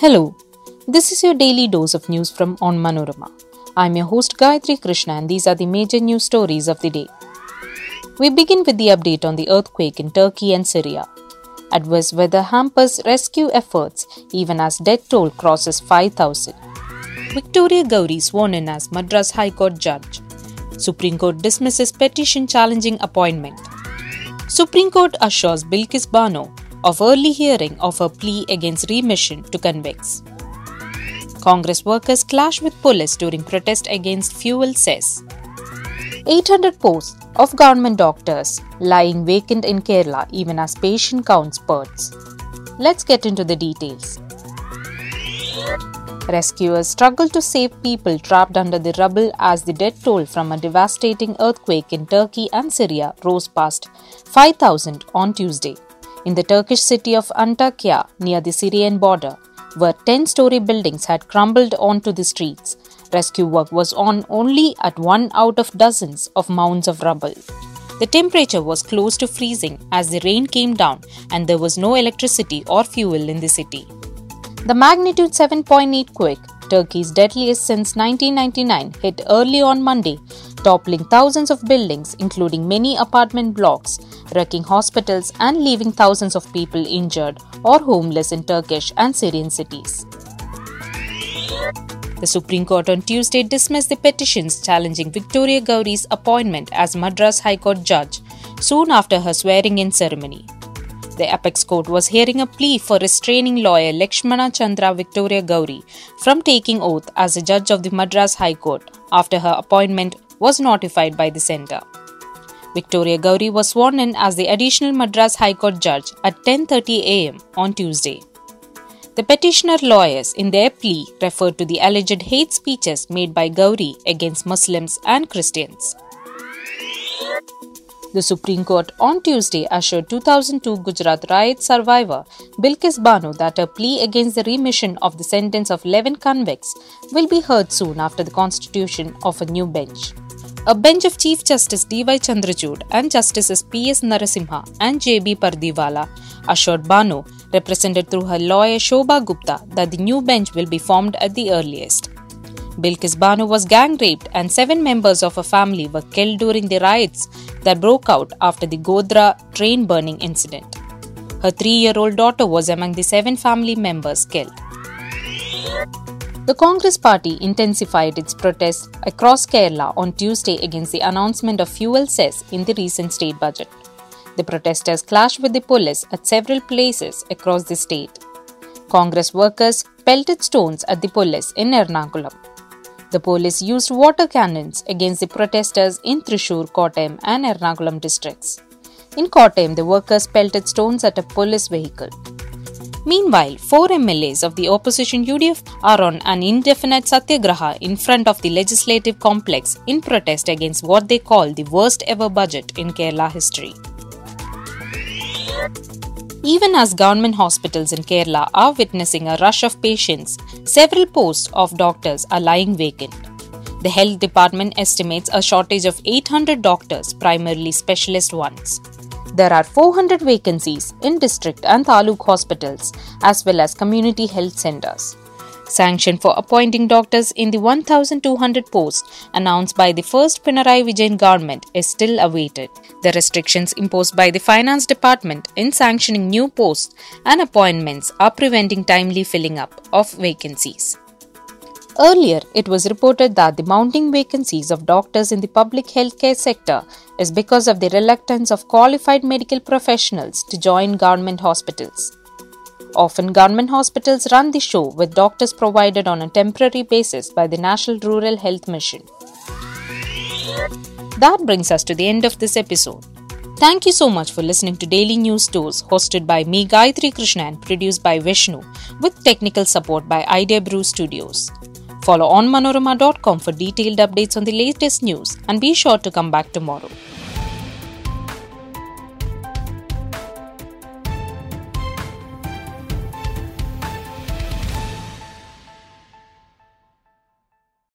Hello, this is your daily dose of news from Onmanorama. I'm your host Gayatri Krishna, and these are the major news stories of the day. We begin with the update on the earthquake in Turkey and Syria. Adverse weather hampers rescue efforts even as death toll crosses 5,000. Victoria Gowri sworn in as Madras High Court judge. Supreme Court dismisses petition challenging appointment. Supreme Court assures Bilkis Bano of early hearing of her plea against remission to convicts. Congress workers clash with police during protest against fuel cess. 800 posts of government doctors lying vacant in Kerala even as patient count spurts. Let's get into the details. Rescuers struggle to save people trapped under the rubble as the death toll from a devastating earthquake in Turkey and Syria rose past 5,000 on Tuesday. In the Turkish city of Antakya, near the Syrian border, where 10 story buildings had crumbled onto the streets, rescue work was on only at one out of dozens of mounds of rubble. The temperature was close to freezing as the rain came down and there was no electricity or fuel in the city. The magnitude 7.8 quake, Turkey's deadliest since 1999, hit early on Monday, toppling thousands of buildings, including many apartment blocks, wrecking hospitals, and leaving thousands of people injured or homeless in Turkish and Syrian cities. The Supreme Court on Tuesday dismissed the petitions challenging Victoria Gowri's appointment as Madras High Court judge soon after her swearing in ceremony. The apex court was hearing a plea for restraining lawyer Lakshmana Chandra Victoria Gowri from taking oath as a judge of the Madras High Court after her appointment was notified by the centre. Victoria Gowri was sworn in as the additional Madras High Court judge at 10:30 a.m. on Tuesday. The petitioner lawyers in their plea referred to the alleged hate speeches made by Gowri against Muslims and Christians. The Supreme Court on Tuesday assured 2002 Gujarat riot survivor Bilkis Bano that her plea against the remission of the sentence of 11 convicts will be heard soon after the constitution of a new bench. A bench of Chief Justice D.Y. Chandrachud and Justices P.S. Narasimha and J.B. Pardiwala assured Bano, represented through her lawyer Shobha Gupta, that the new bench will be formed at the earliest. Bilkis Bano was gang raped and seven members of her family were killed during the riots that broke out after the Godhra train burning incident. Her three year old daughter was among the seven family members killed. The Congress party intensified its protests across Kerala on Tuesday against the announcement of fuel cess in the recent state budget. The protesters clashed with the police at several places across the state. Congress workers pelted stones at the police in Ernakulam. The police used water cannons against the protesters in Thrissur, Kottayam, and Ernakulam districts. In Kottayam, the workers pelted stones at a police vehicle. Meanwhile, four MLAs of the opposition UDF are on an indefinite satyagraha in front of the legislative complex in protest against what they call the worst ever budget in Kerala history. Even as government hospitals in Kerala are witnessing a rush of patients, several posts of doctors are lying vacant. The health department estimates a shortage of 800 doctors, primarily specialist ones. There are 400 vacancies in district and taluk hospitals as well as community health centers. Sanction for appointing doctors in the 1,200 posts announced by the first Pinarayi Vijayan government is still awaited. The restrictions imposed by the Finance Department in sanctioning new posts and appointments are preventing timely filling up of vacancies. Earlier, it was reported that the mounting vacancies of doctors in the public healthcare sector is because of the reluctance of qualified medical professionals to join government hospitals. Often, government hospitals run the show with doctors provided on a temporary basis by the National Rural Health Mission. That brings us to the end of this episode. Thank you so much for listening to Daily News Tours, hosted by me, Gayatri Krishna, and produced by Vishnu, with technical support by Idea Brew Studios. Follow onmanorama.com for detailed updates on the latest news and be sure to come back tomorrow.